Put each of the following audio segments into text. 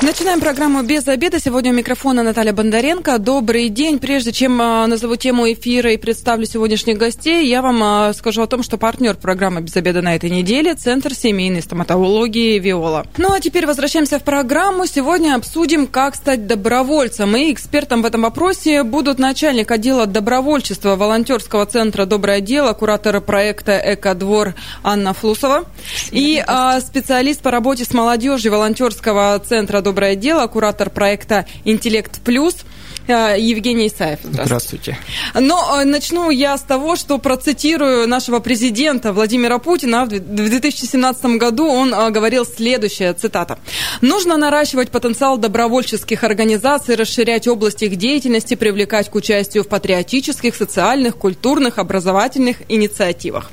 Начинаем программу «Без обеда». Сегодня у микрофона Наталья Бондаренко. Добрый день. Прежде чем а, назову тему эфира и представлю сегодняшних гостей, я вам а, скажу о том, что партнер программы «Без обеда» на этой неделе – Центр семейной стоматологии «Виола». Ну а теперь возвращаемся в программу. Сегодня обсудим, как стать добровольцем. И экспертом в этом вопросе будут начальник отдела добровольчества волонтерского центра «Доброе дело», куратор проекта «Экодвор» Анна Флусова и а, специалист по работе с молодежью волонтерского центра доброе дело, куратор проекта «Интеллект плюс» э, Евгений Исаев. Здравствуйте. Но э, начну я с того, что процитирую нашего президента Владимира Путина. В 2017 году он э, говорил следующее, цитата. «Нужно наращивать потенциал добровольческих организаций, расширять область их деятельности, привлекать к участию в патриотических, социальных, культурных, образовательных инициативах».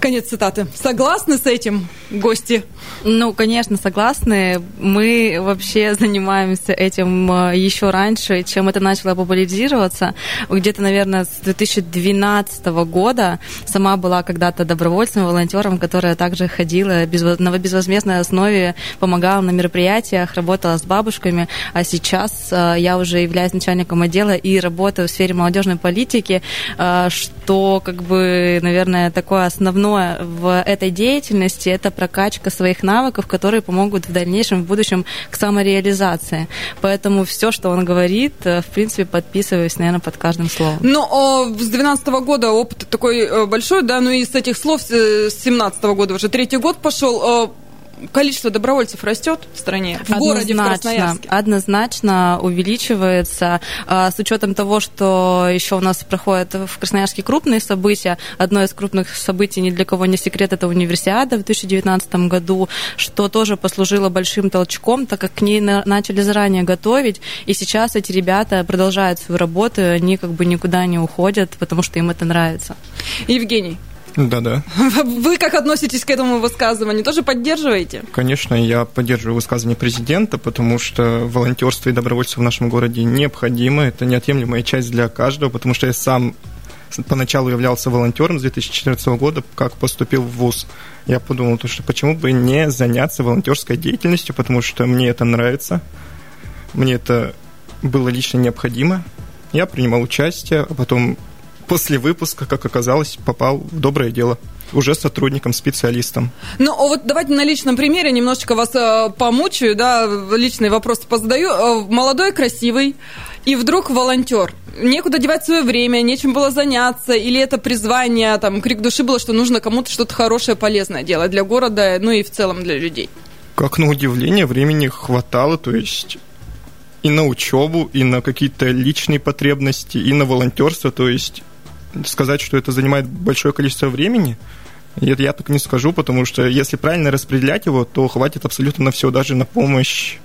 Конец цитаты. Согласны с этим гости? Ну, конечно, согласны. Мы вообще занимаемся этим э, еще раньше, чем это начало популяризироваться. Где-то, наверное, с 2012 года сама была когда-то добровольцем, волонтером, которая также ходила на безвозмездной основе, помогала на мероприятиях, работала с бабушками. А сейчас э, я уже являюсь начальником отдела и работаю в сфере молодежной политики, э, что, как бы, наверное, такое основное основное в этой деятельности – это прокачка своих навыков, которые помогут в дальнейшем, в будущем к самореализации. Поэтому все, что он говорит, э, в принципе, подписываюсь, наверное, под каждым словом. Ну, с 2012 года опыт такой э, большой, да, ну и с этих слов э, с 2017 года уже третий год пошел количество добровольцев растет в стране, в однозначно, городе, в Красноярске? Однозначно увеличивается. А, с учетом того, что еще у нас проходят в Красноярске крупные события, одно из крупных событий ни для кого не секрет, это универсиада в 2019 году, что тоже послужило большим толчком, так как к ней начали заранее готовить, и сейчас эти ребята продолжают свою работу, они как бы никуда не уходят, потому что им это нравится. Евгений, да-да. Вы как относитесь к этому высказыванию? Тоже поддерживаете? Конечно, я поддерживаю высказывание президента, потому что волонтерство и добровольство в нашем городе необходимо. Это неотъемлемая часть для каждого, потому что я сам поначалу являлся волонтером с 2014 года, как поступил в ВУЗ. Я подумал, что почему бы не заняться волонтерской деятельностью, потому что мне это нравится, мне это было лично необходимо. Я принимал участие, а потом после выпуска, как оказалось, попал в доброе дело уже сотрудником, специалистом. Ну, а вот давайте на личном примере немножечко вас э, помучаю, да, личный вопрос позадаю. Э, молодой, красивый, и вдруг волонтер. Некуда девать свое время, нечем было заняться, или это призвание, там, крик души было, что нужно кому-то что-то хорошее, полезное делать для города, ну и в целом для людей. Как на удивление, времени хватало, то есть и на учебу, и на какие-то личные потребности, и на волонтерство, то есть сказать, что это занимает большое количество времени, это я так не скажу, потому что если правильно распределять его, то хватит абсолютно на все, даже на помощь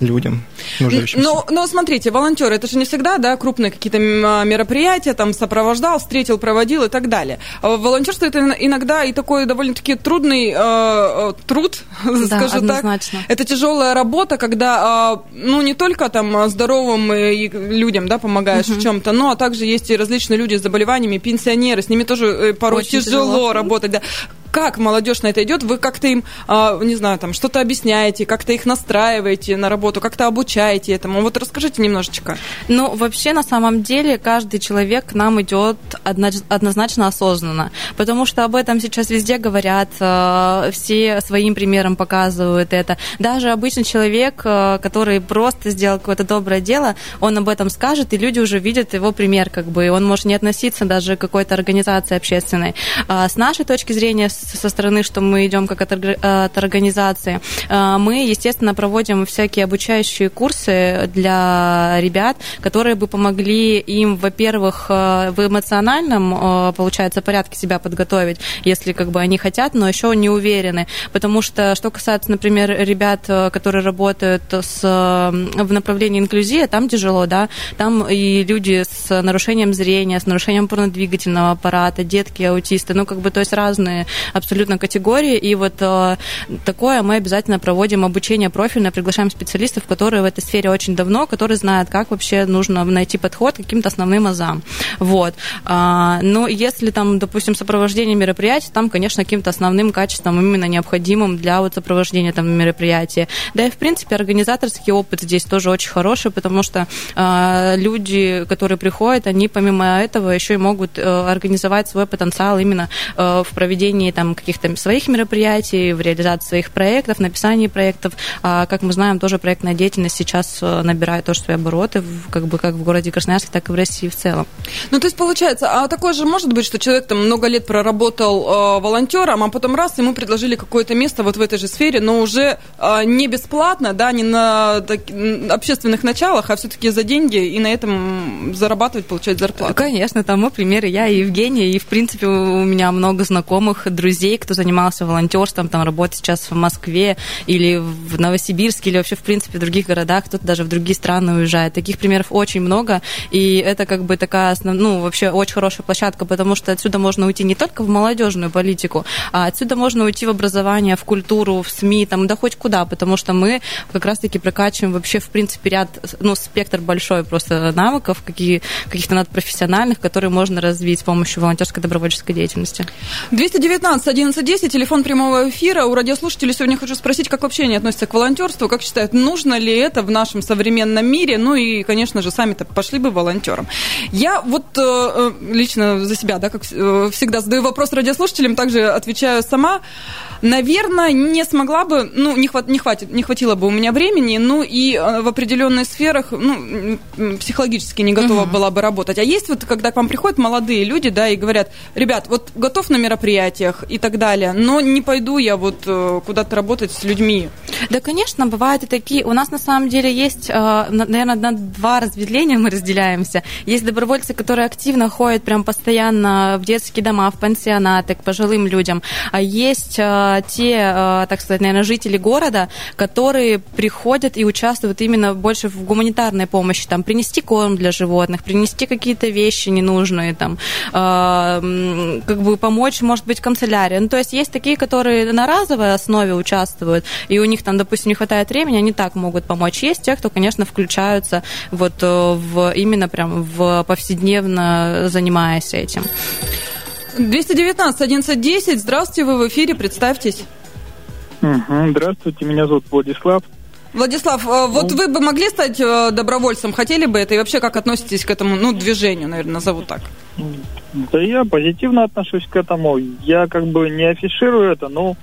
людям нуждающимся. Но, но смотрите, волонтеры, это же не всегда, да, крупные какие-то а, мероприятия, там, сопровождал, встретил, проводил и так далее. А волонтерство это иногда и такой довольно-таки трудный э, труд, да, скажу однозначно. так. Это тяжелая работа, когда, э, ну, не только там здоровым людям, да, помогаешь угу. в чем-то, но а также есть и различные люди с заболеваниями, пенсионеры, с ними тоже э, порой Очень тяжело, тяжело работать, да как молодежь на это идет? Вы как-то им, а, не знаю, там что-то объясняете, как-то их настраиваете на работу, как-то обучаете этому? Вот расскажите немножечко. Ну, вообще, на самом деле, каждый человек к нам идет однозначно осознанно, потому что об этом сейчас везде говорят, а, все своим примером показывают это. Даже обычный человек, а, который просто сделал какое-то доброе дело, он об этом скажет, и люди уже видят его пример, как бы, и он может не относиться даже к какой-то организации общественной. С нашей точки зрения, со стороны, что мы идем как от, от организации, э, мы, естественно, проводим всякие обучающие курсы для ребят, которые бы помогли им, во-первых, э, в эмоциональном, э, получается, порядке себя подготовить, если как бы они хотят, но еще не уверены. Потому что, что касается, например, ребят, которые работают с, в направлении инклюзии, там тяжело, да, там и люди с нарушением зрения, с нарушением опорно-двигательного аппарата, детки, аутисты, ну, как бы, то есть разные абсолютно категории. И вот э, такое мы обязательно проводим обучение профильное, приглашаем специалистов, которые в этой сфере очень давно, которые знают, как вообще нужно найти подход к каким-то основным азам. Вот. А, но если там, допустим, сопровождение мероприятий, там, конечно, каким-то основным качеством именно необходимым для вот сопровождения там мероприятия. Да и, в принципе, организаторский опыт здесь тоже очень хороший, потому что э, люди, которые приходят, они помимо этого еще и могут э, организовать свой потенциал именно э, в проведении там каких-то своих мероприятий, в реализации своих проектов, написании проектов. А, как мы знаем, тоже проектная деятельность сейчас э, набирает тоже свои обороты, как бы как в городе Красноярске, так и в России в целом. Ну, то есть получается, а такое же может быть, что человек там много лет проработал э, волонтером, а потом раз ему предложили какое-то место вот в этой же сфере, но уже э, не бесплатно, да, не на так, общественных началах, а все-таки за деньги и на этом зарабатывать, получать зарплату. Конечно, тому примеры я и Евгения, и в принципе у меня много знакомых, друзей, кто занимался волонтерством, там работает сейчас в Москве или в Новосибирске, или вообще в принципе в других городах, кто-то даже в другие страны уезжает. Таких примеров очень много, и это как бы такая, ну, вообще очень хорошая площадка, потому что отсюда можно уйти не только в молодежную политику, а отсюда можно уйти в образование, в культуру, в СМИ, там, да хоть куда, потому что мы как раз-таки прокачиваем вообще, в принципе, ряд, ну, спектр большой просто навыков, какие, каких-то надпрофессиональных, которые можно развить с помощью волонтерской добровольческой деятельности. 219 1110, телефон прямого эфира. У радиослушателей сегодня хочу спросить, как вообще они относятся к волонтерству, как считают, нужно ли это в нашем современном мире, ну и, конечно же, сами-то пошли бы волонтером. Я вот э, э, лично за себя, да, как э, всегда, задаю вопрос радиослушателям, также отвечаю сама. Наверное, не смогла бы, ну, не, хват, не, хватит, не хватило бы у меня времени, ну, и в определенных сферах, ну, психологически не готова uh-huh. была бы работать. А есть вот, когда к вам приходят молодые люди, да, и говорят, ребят, вот готов на мероприятиях и так далее, но не пойду я вот куда-то работать с людьми. Да, конечно, бывают и такие. У нас на самом деле есть, наверное, на два разветвления мы разделяемся. Есть добровольцы, которые активно ходят прям постоянно в детские дома, в пансионаты, к пожилым людям. А есть э, те, э, так сказать, наверное, жители города, которые приходят и участвуют именно больше в гуманитарной помощи, там, принести корм для животных, принести какие-то вещи ненужные, там, э, как бы помочь, может быть, канцелярии. Ну, то есть есть такие, которые на разовой основе участвуют, и у них там, допустим, не хватает времени, они так могут помочь. Есть те, кто, конечно, включаются вот в именно прям в повседневно занимаясь этим. 219 1110. Здравствуйте, вы в эфире, представьтесь. Угу, здравствуйте, меня зовут Владислав. Владислав, э, вот ну. вы бы могли стать э, добровольцем, хотели бы это, и вообще как относитесь к этому, ну, движению, наверное, назову так? Да я позитивно отношусь к этому. Я как бы не афиширую это, но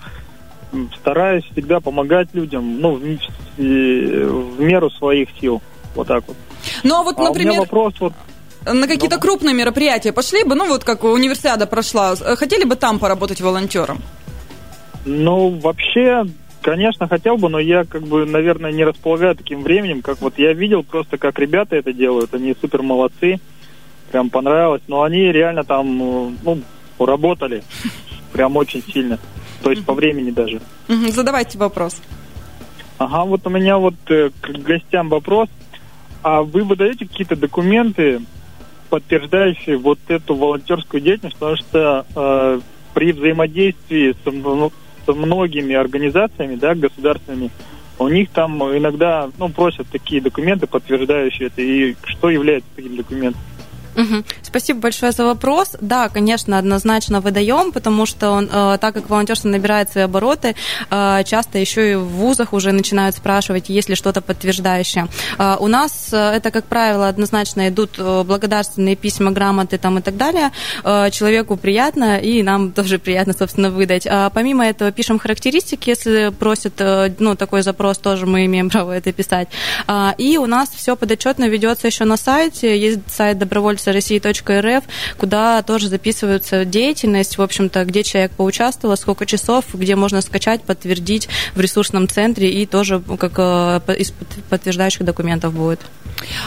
стараюсь всегда помогать людям, ну, в, в меру своих сил. Вот так вот. Ну, а вот, например... А у меня вопрос вот на какие-то ну. крупные мероприятия пошли бы, ну вот как универсиада прошла, хотели бы там поработать волонтером? Ну, вообще, конечно, хотел бы, но я как бы, наверное, не располагаю таким временем, как вот я видел просто, как ребята это делают, они супер молодцы, прям понравилось, но они реально там, ну, работали прям очень сильно, то есть по времени даже. Задавайте вопрос. Ага, вот у меня вот э, к гостям вопрос. А вы выдаете какие-то документы подтверждающие вот эту волонтерскую деятельность, потому что э, при взаимодействии с, ну, с многими организациями, да, государственными, у них там иногда ну, просят такие документы, подтверждающие это, и что является таким документом. Угу. Спасибо большое за вопрос. Да, конечно, однозначно выдаем, потому что он, э, так как волонтерство набирает свои обороты, э, часто еще и в вузах уже начинают спрашивать, есть ли что-то подтверждающее. Э, у нас это, как правило, однозначно идут благодарственные письма, грамоты там и так далее. Человеку приятно, и нам тоже приятно, собственно, выдать. А помимо этого пишем характеристики, если просят ну, такой запрос, тоже мы имеем право это писать. И у нас все подотчетно ведется еще на сайте. Есть сайт добровольцев России.рф, куда тоже записывается деятельность, в общем-то, где человек поучаствовал, сколько часов, где можно скачать, подтвердить в ресурсном центре и тоже как э, из подтверждающих документов будет.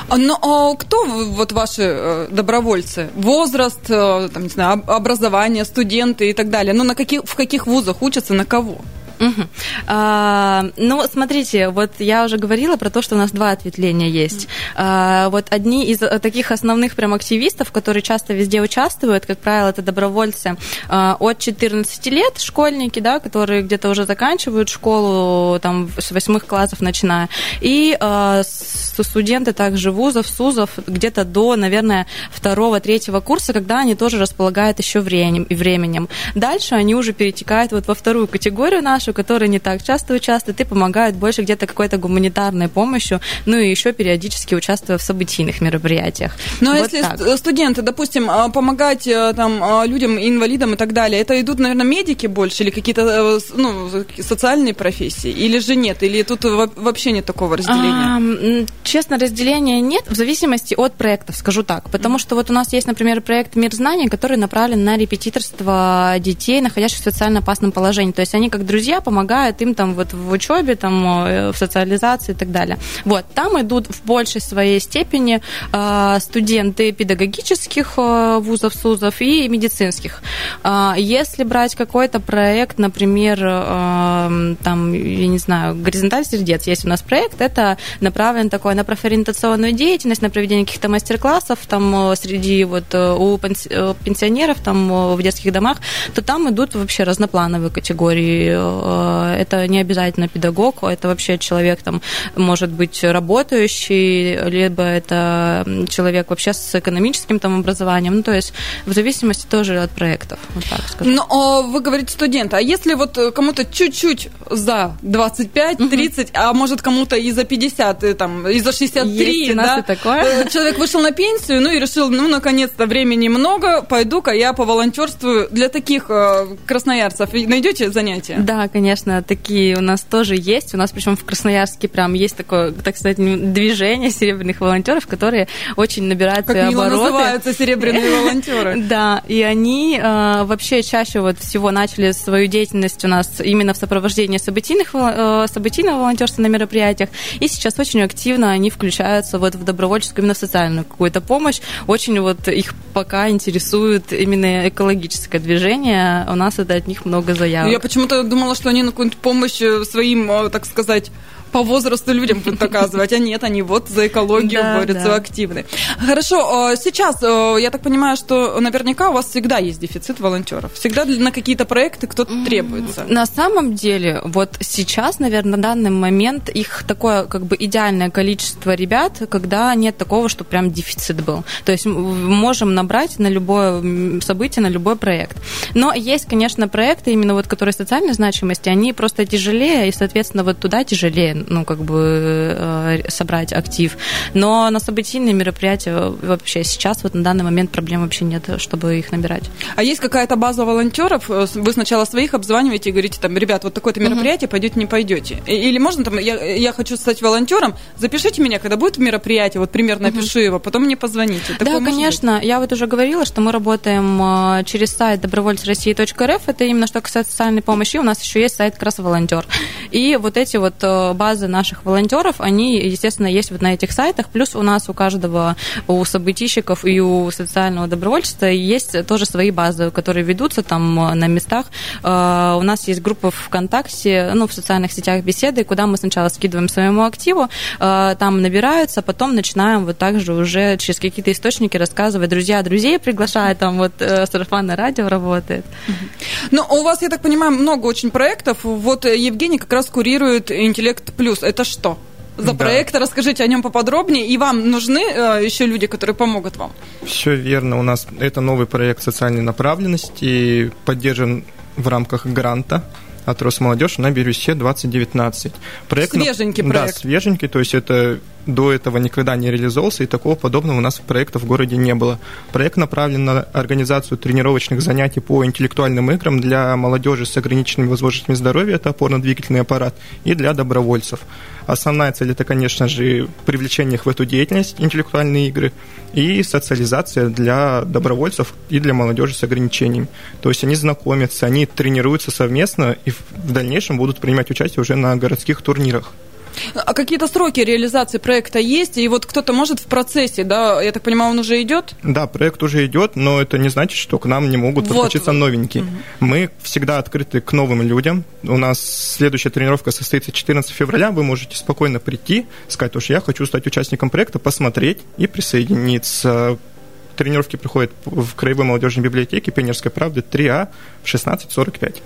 А, Но ну, а кто вот ваши э, добровольцы? Возраст, э, там, не знаю, образование, студенты и так далее? Ну, на каких, в каких вузах учатся, на кого? Угу. А, ну, смотрите, вот я уже говорила про то, что у нас два ответвления есть. А, вот одни из таких основных прям активистов, которые часто везде участвуют, как правило, это добровольцы а, от 14 лет, школьники, да, которые где-то уже заканчивают школу, там, с восьмых классов начиная, и а, студенты также вузов, СУЗов, где-то до, наверное, второго, третьего курса, когда они тоже располагают еще временем. Дальше они уже перетекают вот во вторую категорию нашу, которые не так часто участвуют и помогают больше где-то какой-то гуманитарной помощью, ну и еще периодически участвуя в событийных мероприятиях. Ну, а вот если так. студенты, допустим, а, помогать э, там людям, инвалидам и так далее, это идут, наверное, медики больше или какие-то э, ну, социальные профессии? Или же нет? Или тут вообще нет такого разделения? А, честно, разделения нет, в зависимости от проектов, скажу так. Потому что вот у нас есть, например, проект «Мир знаний», который направлен на репетиторство детей, находящихся в социально опасном положении. То есть они как друзья помогают им там вот в учебе, там э, в социализации и так далее. Вот, там идут в большей своей степени э, студенты педагогических э, вузов, СУЗов и медицинских. Если брать какой-то проект, например, там, я не знаю, горизонталь сердец, есть у нас проект, это направлен такой на профориентационную деятельность, на проведение каких-то мастер-классов там среди вот у пенсионеров там в детских домах, то там идут вообще разноплановые категории Э, это не обязательно педагог, это вообще человек там может быть работающий, либо это человек вообще с экономическим там образованием, ну то есть в зависимости тоже от проектов, вот так скажу. Ну, а вы говорите студенты, а если вот кому-то чуть-чуть за 25, 30, угу. а может кому-то и за 50, и, там, и за 63, Есть да? и такое. Э, человек вышел на пенсию, ну и решил, ну, наконец-то времени много, пойду-ка я поволонтерствую. Для таких э, красноярцев найдете занятия? Да, конечно, такие у нас тоже есть. У нас причем в Красноярске прям есть такое, так сказать, движение серебряных волонтеров, которые очень набирают как свои мило обороты. называются серебряные волонтеры. Да, и они э, вообще чаще вот всего начали свою деятельность у нас именно в сопровождении событийных, э, событийного волонтерства на мероприятиях. И сейчас очень активно они включаются вот в добровольческую, именно в социальную какую-то помощь. Очень вот их пока интересует именно экологическое движение. У нас это от них много заявок. Я почему-то думала, что они на какую-нибудь помощь э, своим, э, так сказать, по возрасту людям будут оказывать, а нет, они вот за экологию да, борются да. активны. Хорошо, сейчас, я так понимаю, что наверняка у вас всегда есть дефицит волонтеров. Всегда на какие-то проекты кто-то требуется. На самом деле, вот сейчас, наверное, на данный момент их такое как бы идеальное количество ребят, когда нет такого, что прям дефицит был. То есть можем набрать на любое событие, на любой проект. Но есть, конечно, проекты, именно вот которые социальной значимости, они просто тяжелее, и, соответственно, вот туда тяжелее ну, как бы э, собрать актив. Но на событийные мероприятия вообще сейчас, вот на данный момент проблем вообще нет, чтобы их набирать. А есть какая-то база волонтеров? Э, вы сначала своих обзваниваете и говорите, там, ребят, вот такое-то мероприятие, пойдете, не пойдете. Или можно там, я, я хочу стать волонтером, запишите меня, когда будет мероприятие, вот примерно опишу его, потом мне позвоните. Такое да, конечно. Быть? Я вот уже говорила, что мы работаем э, через сайт добровольцероссии.рф, это именно что касается социальной помощи. У нас еще есть сайт как раз волонтер. И вот эти вот базы базы наших волонтеров, они, естественно, есть вот на этих сайтах. Плюс у нас у каждого, у событийщиков и у социального добровольчества есть тоже свои базы, которые ведутся там на местах. А, у нас есть группа ВКонтакте, ну, в социальных сетях беседы, куда мы сначала скидываем своему активу, а, там набираются, потом начинаем вот также уже через какие-то источники рассказывать. Друзья друзей приглашают, там вот э, сарафанное радио работает. Ну, у вас, я так понимаю, много очень проектов. Вот Евгений как раз курирует интеллект плюс. Это что? за да. проект. Расскажите о нем поподробнее. И вам нужны э, еще люди, которые помогут вам? Все верно. У нас это новый проект социальной направленности, поддержан в рамках гранта от Росмолодежи на Бирюсе 2019. Проект, свеженький проект. Да, свеженький, то есть это до этого никогда не реализовался, и такого подобного у нас проекта в городе не было. Проект направлен на организацию тренировочных занятий по интеллектуальным играм для молодежи с ограниченными возможностями здоровья, это опорно-двигательный аппарат, и для добровольцев. Основная цель – это, конечно же, привлечение их в эту деятельность, интеллектуальные игры, и социализация для добровольцев и для молодежи с ограничениями. То есть они знакомятся, они тренируются совместно и в дальнейшем будут принимать участие уже на городских турнирах. А какие-то сроки реализации проекта есть? И вот кто-то может в процессе, да, я так понимаю, он уже идет? Да, проект уже идет, но это не значит, что к нам не могут вот. подключиться новенькие. Угу. Мы всегда открыты к новым людям. У нас следующая тренировка состоится 14 февраля. Вы можете спокойно прийти, сказать, что я хочу стать участником проекта, посмотреть и присоединиться тренировки проходят в Краевой молодежной библиотеке Пионерской правды 3А в 16.45.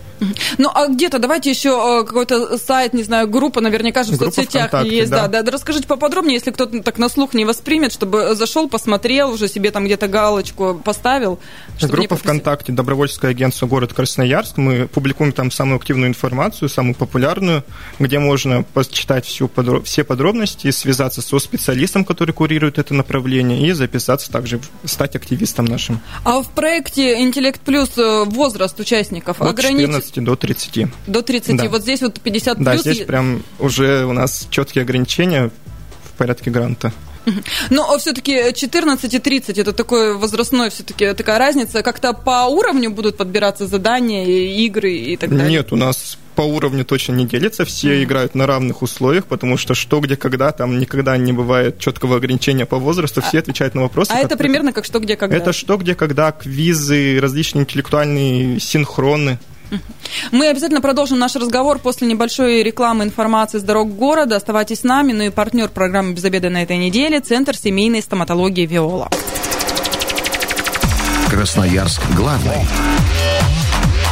Ну, а где-то давайте еще э, какой-то сайт, не знаю, группа, наверняка же в группа соцсетях ВКонтакте, есть. Да. Да, да. Расскажите поподробнее, если кто-то так на слух не воспримет, чтобы зашел, посмотрел, уже себе там где-то галочку поставил. Группа ВКонтакте «Добровольческое агентство город Красноярск». Мы публикуем там самую активную информацию, самую популярную, где можно почитать всю, все подробности, связаться со специалистом, который курирует это направление, и записаться также, стать активистом нашим. А в проекте «Интеллект плюс» э, возраст участников От ограничен? 14 до 30. До 30. Да. Вот здесь вот 50 плюс. Да, здесь прям уже у нас четкие ограничения в порядке гранта. Но все-таки 14 и 30 это такой возрастной все-таки такая разница. Как-то по уровню будут подбираться задания, игры и так далее? Нет, у нас по уровню точно не делится, все mm. играют на равных условиях, потому что что, где, когда, там никогда не бывает четкого ограничения по возрасту, все а, отвечают на вопросы. А это примерно как что, где, когда? Это что, где, когда, квизы, различные интеллектуальные синхроны. Мы обязательно продолжим наш разговор после небольшой рекламы информации с дорог города. Оставайтесь с нами. Ну и партнер программы «Без обеда» на этой неделе – Центр семейной стоматологии «Виола». Красноярск главный.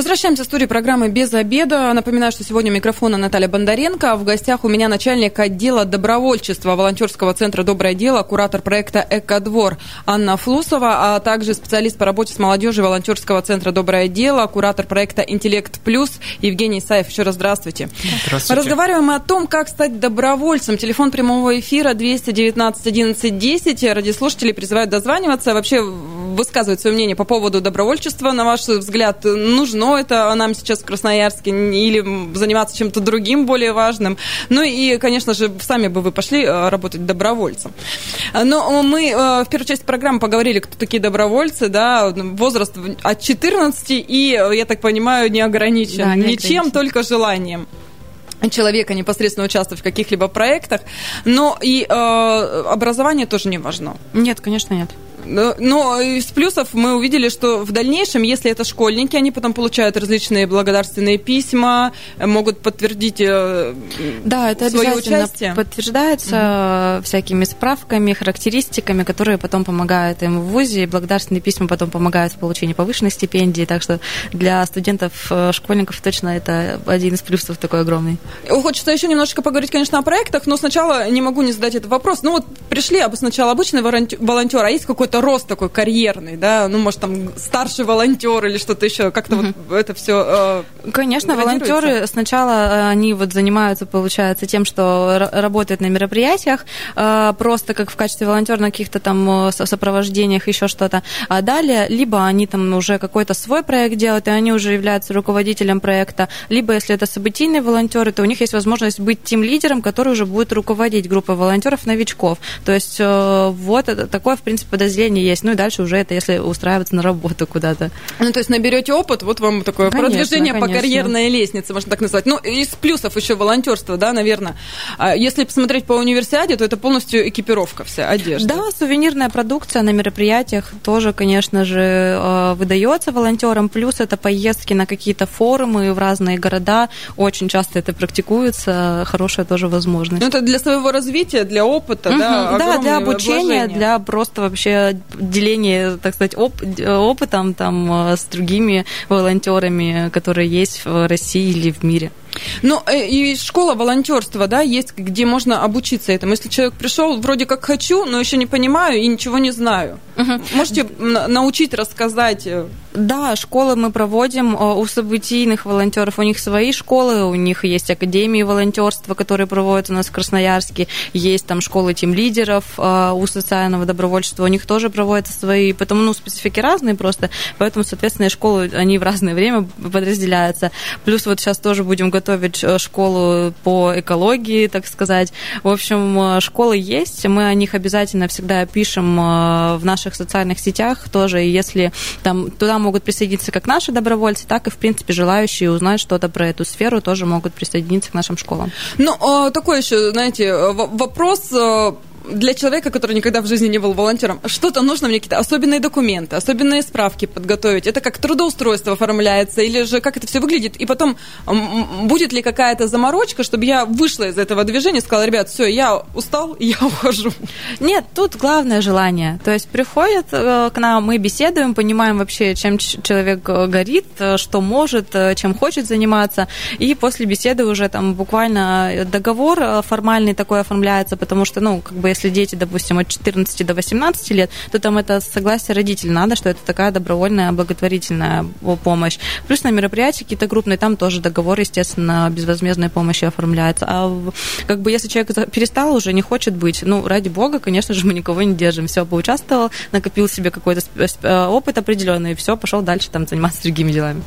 Возвращаемся в студию программы «Без обеда». Напоминаю, что сегодня у микрофона Наталья Бондаренко. В гостях у меня начальник отдела добровольчества волонтерского центра «Доброе дело», куратор проекта «Экодвор» Анна Флусова, а также специалист по работе с молодежью волонтерского центра «Доброе дело», куратор проекта «Интеллект плюс» Евгений Исаев. Еще раз здравствуйте. Здравствуйте. Разговариваем мы о том, как стать добровольцем. Телефон прямого эфира 219 11 10. Радиослушатели призывают дозваниваться. Вообще высказывать свое мнение по поводу добровольчества. На ваш взгляд, нужно это нам сейчас в Красноярске или заниматься чем-то другим более важным. Ну и, конечно же, сами бы вы пошли э, работать добровольцем. Но мы э, в первой части программы поговорили, кто такие добровольцы, да, возраст от 14 и, я так понимаю, не ограничен да, не ничем, ограничен. только желанием человека непосредственно участвовать в каких-либо проектах, но и э, образование тоже не важно. Нет, конечно, нет. Но из плюсов мы увидели, что в дальнейшем, если это школьники, они потом получают различные благодарственные письма, могут подтвердить э, Да, это свое обязательно участие. подтверждается угу. всякими справками, характеристиками, которые потом помогают им в ВУЗе, и благодарственные письма потом помогают в получении повышенной стипендии, так что для студентов, э, школьников точно это один из плюсов такой огромный. Хочется еще немножко поговорить, конечно, о проектах, но сначала не могу не задать этот вопрос. Ну вот пришли, а сначала обычный волонтер, а есть какой-то какой-то рост такой карьерный, да, ну, может, там старший волонтер или что-то еще, как-то mm-hmm. вот это все. Э, Конечно, волонтеры сначала э, они вот занимаются, получается, тем, что работают на мероприятиях, э, просто как в качестве волонтера на каких-то там э, сопровождениях, еще что-то. А далее, либо они там уже какой-то свой проект делают, и они уже являются руководителем проекта, либо если это событийные волонтеры, то у них есть возможность быть тем лидером, который уже будет руководить группой волонтеров-новичков. То есть э, вот это такое, в принципе, подразделение подразделение есть, ну и дальше уже это если устраиваться на работу куда-то. Ну, то есть наберете опыт, вот вам такое конечно, продвижение конечно. по карьерной лестнице, можно так назвать. Ну, из плюсов еще волонтерство, да, наверное. А если посмотреть по универсиаде, то это полностью экипировка вся, одежда. Да, сувенирная продукция на мероприятиях тоже, конечно же, э, выдается волонтерам. Плюс это поездки на какие-то форумы в разные города. Очень часто это практикуется, хорошая тоже возможность. Ну, это для своего развития, для опыта, угу, да, Да, для обучения, вложения. для просто вообще деление, так сказать, оп опытом там э, с другими волонтерами, которые есть в России или в мире. Ну, э, и школа волонтерства, да, есть, где можно обучиться этому. Если человек пришел, вроде как хочу, но еще не понимаю и ничего не знаю. Угу. Можете научить, рассказать? Э? Да, школы мы проводим э, у событийных волонтеров. У них свои школы, у них есть академии волонтерства, которые проводятся у нас в Красноярске. Есть там школы тим-лидеров у социального добровольчества. У них тоже проводятся свои, потому, ну, специфики разные просто. Поэтому, соответственно, школы, они в разное время подразделяются. Плюс вот сейчас тоже будем готовить э, школу по экологии, так сказать. В общем, э, школы есть, мы о них обязательно всегда пишем э, в наших социальных сетях тоже, и если там туда могут присоединиться как наши добровольцы, так и, в принципе, желающие узнать что-то про эту сферу тоже могут присоединиться к нашим школам. Ну, а, такой еще, знаете, вопрос для человека, который никогда в жизни не был волонтером, что-то нужно мне какие-то особенные документы, особенные справки подготовить. Это как трудоустройство оформляется, или же как это все выглядит. И потом, будет ли какая-то заморочка, чтобы я вышла из этого движения сказала, ребят, все, я устал, я ухожу. Нет, тут главное желание. То есть приходят э, к нам, мы беседуем, понимаем вообще, чем человек э, горит, э, что может, чем хочет заниматься. И после беседы уже там буквально договор формальный такой оформляется, потому что, ну, как бы если дети, допустим, от 14 до 18 лет, то там это согласие родителей надо, что это такая добровольная благотворительная помощь. Плюс на мероприятия какие-то крупные, там тоже договор, естественно, безвозмездной помощи оформляется. А как бы если человек перестал уже, не хочет быть, ну, ради бога, конечно же, мы никого не держим. Все, поучаствовал, накопил себе какой-то э, опыт определенный, и все, пошел дальше там заниматься другими делами.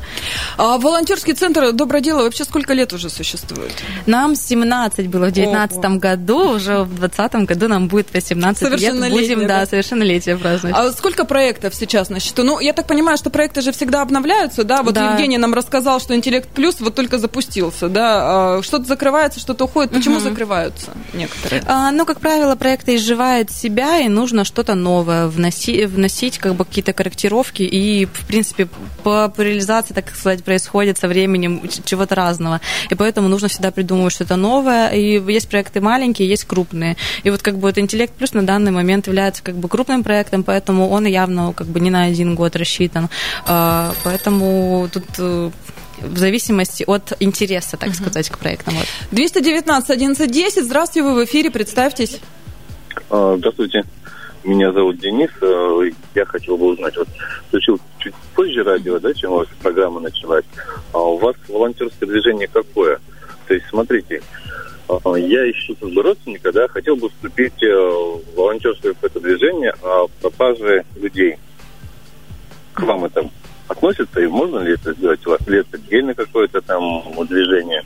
А волонтерский центр «Доброе дело» вообще сколько лет уже существует? Нам 17 было в 2019 году, уже в 2020 году нам будет 18 лет, будем, да, да, совершеннолетие праздновать. А сколько проектов сейчас на счету? Ну, я так понимаю, что проекты же всегда обновляются, да? Вот да. Евгений нам рассказал, что Интеллект Плюс вот только запустился, да? А что-то закрывается, что-то уходит. Почему угу. закрываются некоторые? А, ну, как правило, проекты изживают себя, и нужно что-то новое вносить, вносить как бы какие-то корректировки, и, в принципе, по реализации, так сказать, происходит со временем чего-то разного. И поэтому нужно всегда придумывать что-то новое. И есть проекты маленькие, есть крупные. И вот как бы вот интеллект плюс на данный момент является как бы крупным проектом, поэтому он явно как бы не на один год рассчитан. А, поэтому тут э, в зависимости от интереса, так сказать, к проектам. Вот. 219 1110, здравствуйте, вы в эфире, представьтесь. А, здравствуйте, меня зовут Денис. Э, я хотел бы узнать, вот включил чуть позже радио, да, чем у вас программа началась. А у вас волонтерское движение какое? То есть, смотрите, я ищу как бы родственника, да, хотел бы вступить э, в волонтерское какое-то движение о пропаже людей. К вам это относится и можно ли это сделать? У вас ли это отдельно какое-то там движение?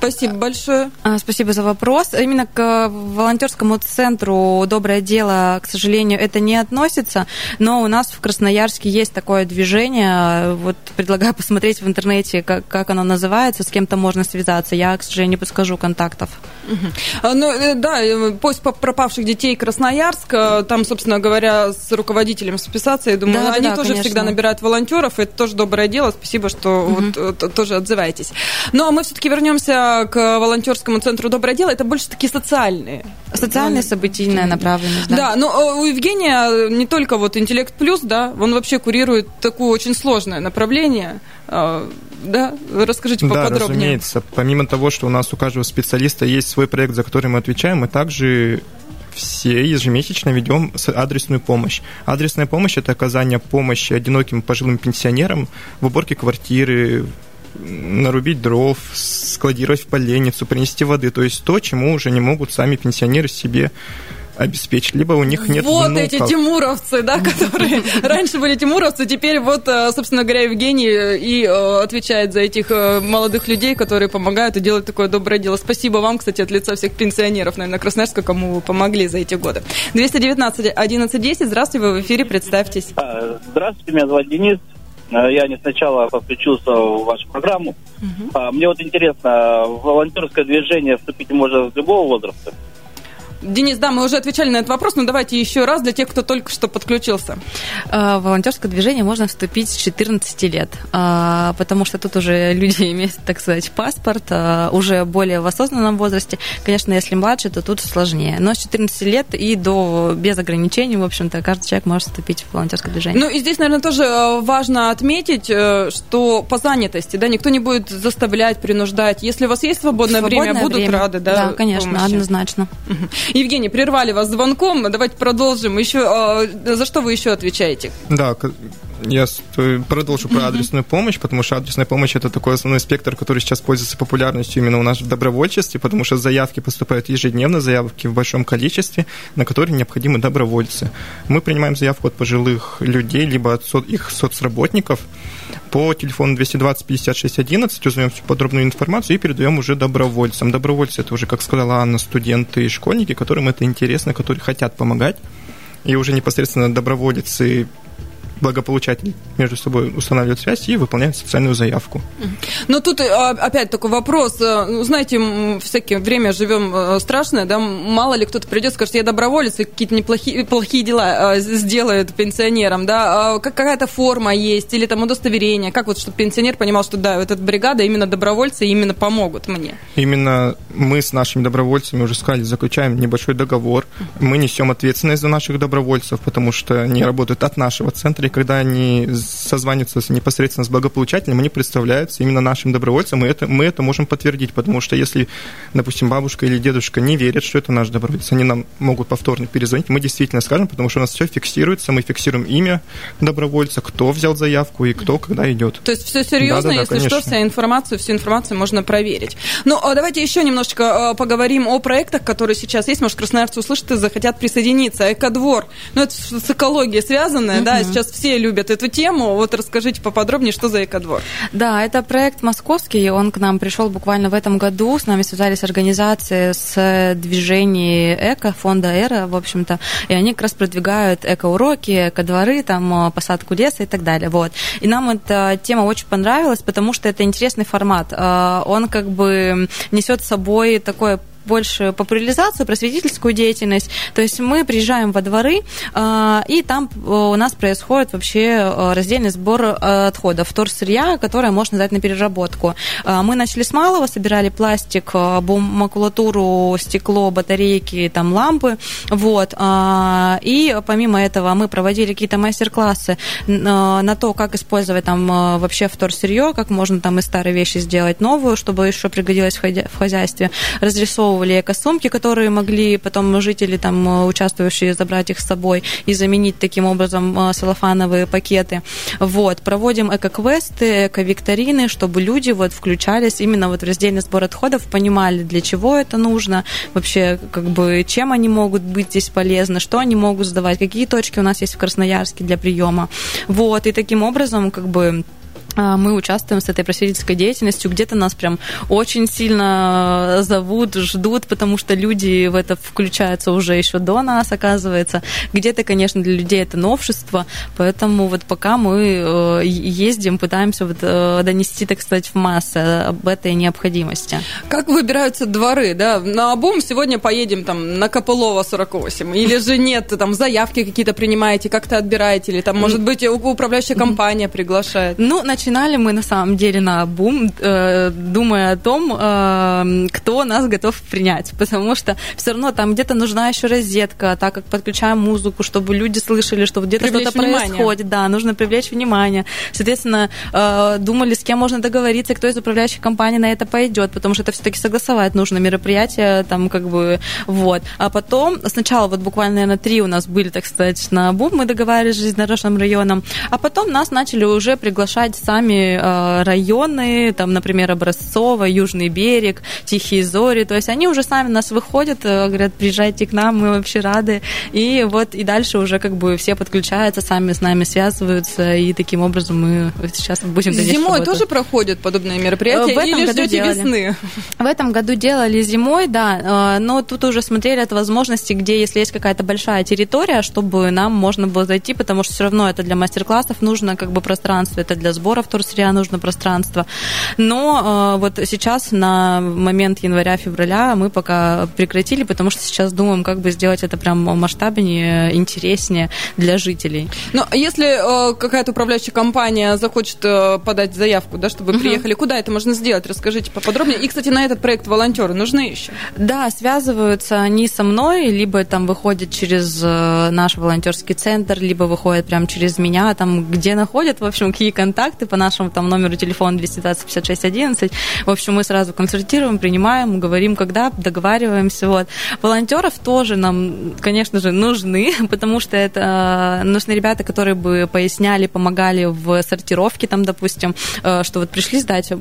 Спасибо большое. А, спасибо за вопрос. Именно к волонтерскому центру «Доброе дело», к сожалению, это не относится, но у нас в Красноярске есть такое движение. Вот предлагаю посмотреть в интернете, как, как оно называется, с кем-то можно связаться. Я, к сожалению, не подскажу контактов. Ну, э, да, э, поиск пропавших детей Красноярск, э, там, собственно говоря, с руководителем списаться, я думаю, да, они да, тоже конечно. всегда набирают волонтеров, это тоже доброе дело, спасибо, что угу. вот тоже отзываетесь. Ну, а мы все-таки вернемся к волонтерскому центру «Доброе дело», это больше такие социальные. Социальная, событийная направленность, да. Да, но у Евгения не только вот «Интеллект плюс», да, он вообще курирует такое очень сложное направление, да? Расскажите поподробнее. Да, разумеется. Помимо того, что у нас у каждого специалиста есть свой проект, за который мы отвечаем, мы также все ежемесячно ведем адресную помощь. Адресная помощь – это оказание помощи одиноким пожилым пенсионерам в уборке квартиры, нарубить дров, складировать в поленницу, принести воды. То есть то, чему уже не могут сами пенсионеры себе обеспечить, либо у них нет Вот внуков. эти тимуровцы, да, которые раньше были тимуровцы, теперь вот, э, собственно говоря, Евгений э, и э, отвечает за этих молодых людей, которые помогают и делают такое доброе дело. Спасибо вам, кстати, от лица всех пенсионеров, наверное, Красноярска, кому вы помогли за эти годы. 219 1110, здравствуйте, вы в эфире, представьтесь. А, здравствуйте, меня зовут Денис. Я не сначала подключился в вашу программу. Угу. Мне вот интересно, в волонтерское движение вступить можно с любого возраста? Денис, да, мы уже отвечали на этот вопрос, но давайте еще раз для тех, кто только что подключился. В волонтерское движение можно вступить с 14 лет, а, потому что тут уже люди имеют, так сказать, паспорт, а, уже более в осознанном возрасте. Конечно, если младше, то тут сложнее. Но с 14 лет и до без ограничений, в общем-то, каждый человек может вступить в волонтерское движение. Ну и здесь, наверное, тоже э, важно отметить, э, что по занятости, да, никто не будет заставлять, принуждать. Если у вас есть свободное, свободное время, будут время. рады, да? Да, конечно, помощи. однозначно. Евгений, прервали вас звонком. Давайте продолжим. Еще, а, за что вы еще отвечаете? Да, я продолжу про адресную помощь, потому что адресная помощь это такой основной спектр, который сейчас пользуется популярностью именно у нас в добровольчестве, потому что заявки поступают ежедневно, заявки в большом количестве, на которые необходимы добровольцы. Мы принимаем заявку от пожилых людей, либо от их соцработников по телефону 220 56 11, узнаем всю подробную информацию и передаем уже добровольцам. Добровольцы это уже, как сказала Анна, студенты и школьники, которым это интересно, которые хотят помогать и уже непосредственно доброволец и благополучатель между собой устанавливают связь и выполняют социальную заявку. Но тут а, опять такой вопрос. Э, ну, знаете, всякое время живем э, страшное, да, мало ли кто-то придет, скажет, я доброволец, и какие-то неплохие плохие дела э, сделают пенсионерам, да, а какая-то форма есть, или там удостоверение, как вот, чтобы пенсионер понимал, что да, эта бригада именно добровольцы именно помогут мне. Именно мы с нашими добровольцами уже сказали, заключаем небольшой договор, мы несем ответственность за наших добровольцев, потому что они работают от нашего центра, когда они созваниваются непосредственно с благополучателем, они представляются именно нашим добровольцам, и это, мы это можем подтвердить, потому что если, допустим, бабушка или дедушка не верят, что это наш доброволец, они нам могут повторно перезвонить, мы действительно скажем, потому что у нас все фиксируется, мы фиксируем имя добровольца, кто взял заявку и кто когда идет. То есть все серьезно, да, да, да, если конечно. что, вся информацию, всю информацию можно проверить. Ну, а давайте еще немножечко а, поговорим о проектах, которые сейчас есть. Может, красноярцы услышат и захотят присоединиться. Экодвор. Ну, это с экологией связанное, угу. да, сейчас все любят эту тему. Вот расскажите поподробнее, что за экодвор. Да, это проект московский, он к нам пришел буквально в этом году. С нами связались организации с движения эко, фонда Эра, в общем-то, и они как раз продвигают эко-уроки, эко-дворы, там, э, посадку леса и так далее. Вот. И нам эта тема очень понравилась, потому что это интересный формат. Э, он как бы несет с собой такое больше популяризацию, просветительскую деятельность. То есть мы приезжаем во дворы, а, и там э, у нас происходит вообще э, раздельный сбор э, отходов, вторсырья, которое можно дать на переработку. А, мы начали с малого, собирали пластик, макулатуру, стекло, батарейки, там лампы, вот. А, и помимо этого мы проводили какие-то мастер-классы на то, как использовать там вообще вторсырье, как можно там из старой вещи сделать новую, чтобы еще пригодилось в хозяйстве. Разрисовывали организовывали экосумки, которые могли потом жители, там, э, участвующие, забрать их с собой и заменить таким образом э, салофановые пакеты. Вот. Проводим эко-квесты, эко-викторины, чтобы люди вот включались именно вот в раздельный сбор отходов, понимали, для чего это нужно, вообще, как бы, чем они могут быть здесь полезны, что они могут сдавать, какие точки у нас есть в Красноярске для приема. Вот. И таким образом, как бы, мы участвуем с этой просветительской деятельностью. Где-то нас прям очень сильно зовут, ждут, потому что люди в это включаются уже еще до нас, оказывается. Где-то, конечно, для людей это новшество, поэтому вот пока мы э, ездим, пытаемся вот э, донести, так сказать, в массы об этой необходимости. Как выбираются дворы, да? На обум сегодня поедем там на Копылова 48, или же нет, там заявки какие-то принимаете, как-то отбираете, или там, может быть, управляющая компания приглашает? Ну, начинали мы на самом деле на бум, э, думая о том, э, кто нас готов принять, потому что все равно там где-то нужна еще розетка, так как подключаем музыку, чтобы люди слышали, что где-то что-то происходит, да, нужно привлечь внимание. Соответственно, э, думали, с кем можно договориться, кто из управляющей компании на это пойдет, потому что это все-таки согласовать нужно мероприятие, там как бы вот. А потом сначала вот буквально, наверное, три у нас были, так сказать, на бум, мы договаривались с железнодорожным районом, а потом нас начали уже приглашать сами э, районы, там, например, Образцово, Южный берег, Тихие Зори, то есть они уже сами нас выходят, э, говорят, приезжайте к нам, мы вообще рады, и вот и дальше уже как бы все подключаются, сами с нами связываются, и таким образом мы сейчас будем, Зимой тоже проходят подобные мероприятия, в этом или году делали. весны? В этом году делали зимой, да, но тут уже смотрели от возможности, где, если есть какая-то большая территория, чтобы нам можно было зайти, потому что все равно это для мастер-классов нужно как бы пространство, это для сбора в Турсырья нужно пространство. Но э, вот сейчас на момент января-февраля мы пока прекратили, потому что сейчас думаем, как бы сделать это прям масштабнее, интереснее для жителей. Но если э, какая-то управляющая компания захочет э, подать заявку, да, чтобы угу. приехали, куда это можно сделать? Расскажите поподробнее. И, кстати, на этот проект волонтеры нужны еще? Да, связываются они со мной, либо там выходят через наш волонтерский центр, либо выходят прям через меня, там где находят, в общем, какие контакты, по нашему там номеру телефона 220 56 11. В общем, мы сразу консультируем, принимаем, говорим, когда, договариваемся. Вот. Волонтеров тоже нам, конечно же, нужны, потому что это э, нужны ребята, которые бы поясняли, помогали в сортировке, там, допустим, э, что вот пришли сдать,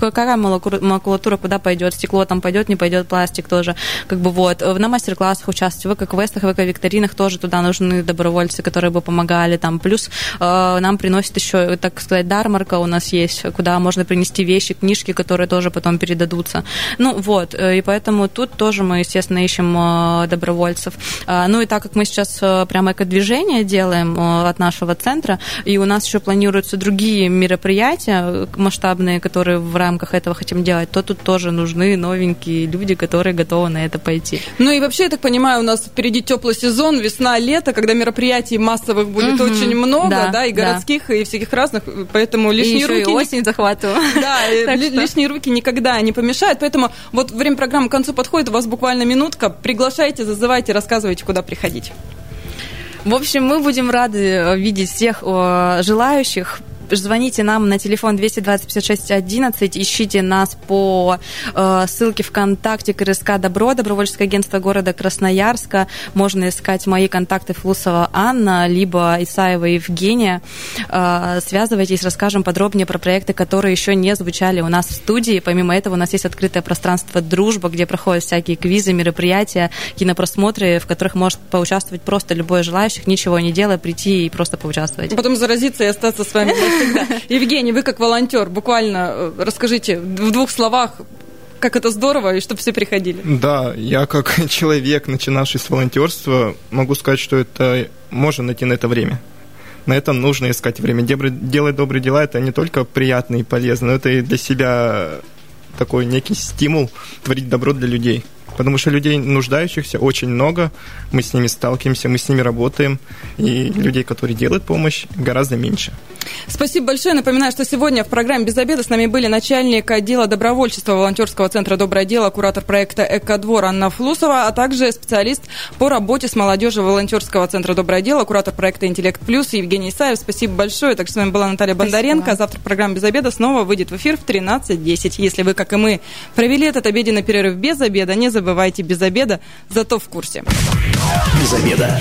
какая макулатура куда пойдет, стекло там пойдет, не пойдет, пластик тоже. Как бы вот. На мастер-классах участвовать, в эко-квестах, в эко-викторинах тоже туда нужны добровольцы, которые бы помогали. Там. Плюс э, нам приносят еще, так сказать, дар ярмарка у нас есть, куда можно принести вещи, книжки, которые тоже потом передадутся. Ну вот, и поэтому тут тоже мы, естественно, ищем добровольцев. Ну и так как мы сейчас прямо эко-движение делаем от нашего центра, и у нас еще планируются другие мероприятия масштабные, которые в рамках этого хотим делать, то тут тоже нужны новенькие люди, которые готовы на это пойти. Ну и вообще, я так понимаю, у нас впереди теплый сезон, весна, лето, когда мероприятий массовых будет угу. очень много, да, да и городских, да. и всяких разных, поэтому лишние и руки... И осень захватываю. Да, лишние руки никогда не помешают, поэтому вот время программы к концу подходит, у вас буквально минутка, приглашайте, зазывайте, рассказывайте, куда приходить. В общем, мы будем рады видеть всех желающих звоните нам на телефон 220 56 11, ищите нас по э, ссылке ВКонтакте КРСК Добро, добровольческое агентство города Красноярска. Можно искать мои контакты Флусова Анна, либо Исаева Евгения. Э, связывайтесь, расскажем подробнее про проекты, которые еще не звучали у нас в студии. Помимо этого, у нас есть открытое пространство «Дружба», где проходят всякие квизы, мероприятия, кинопросмотры, в которых может поучаствовать просто любой желающий, ничего не делая, прийти и просто поучаствовать. Потом заразиться и остаться с вами всегда. Евгений, вы как волонтер, буквально э, расскажите в двух словах, как это здорово, и чтобы все приходили. Да, я как человек, начинавший с волонтерства, могу сказать, что это можно найти на это время. На это нужно искать время. Делать добрые дела – это не только приятно и полезно, но это и для себя такой некий стимул творить добро для людей потому что людей нуждающихся очень много, мы с ними сталкиваемся, мы с ними работаем, и людей, которые делают помощь, гораздо меньше. Спасибо большое. Напоминаю, что сегодня в программе «Без обеда» с нами были начальник отдела добровольчества волонтерского центра «Доброе дело», куратор проекта «Экодвор» Анна Флусова, а также специалист по работе с молодежью волонтерского центра «Доброе дело», куратор проекта «Интеллект плюс» Евгений Исаев. Спасибо большое. Так что с вами была Наталья Бондаренко. Спасибо. Завтра программа «Без обеда» снова выйдет в эфир в 13.10. Если вы, как и мы, провели этот обеденный перерыв без обеда, не забывайте забывайте без обеда, зато в курсе. Без обеда.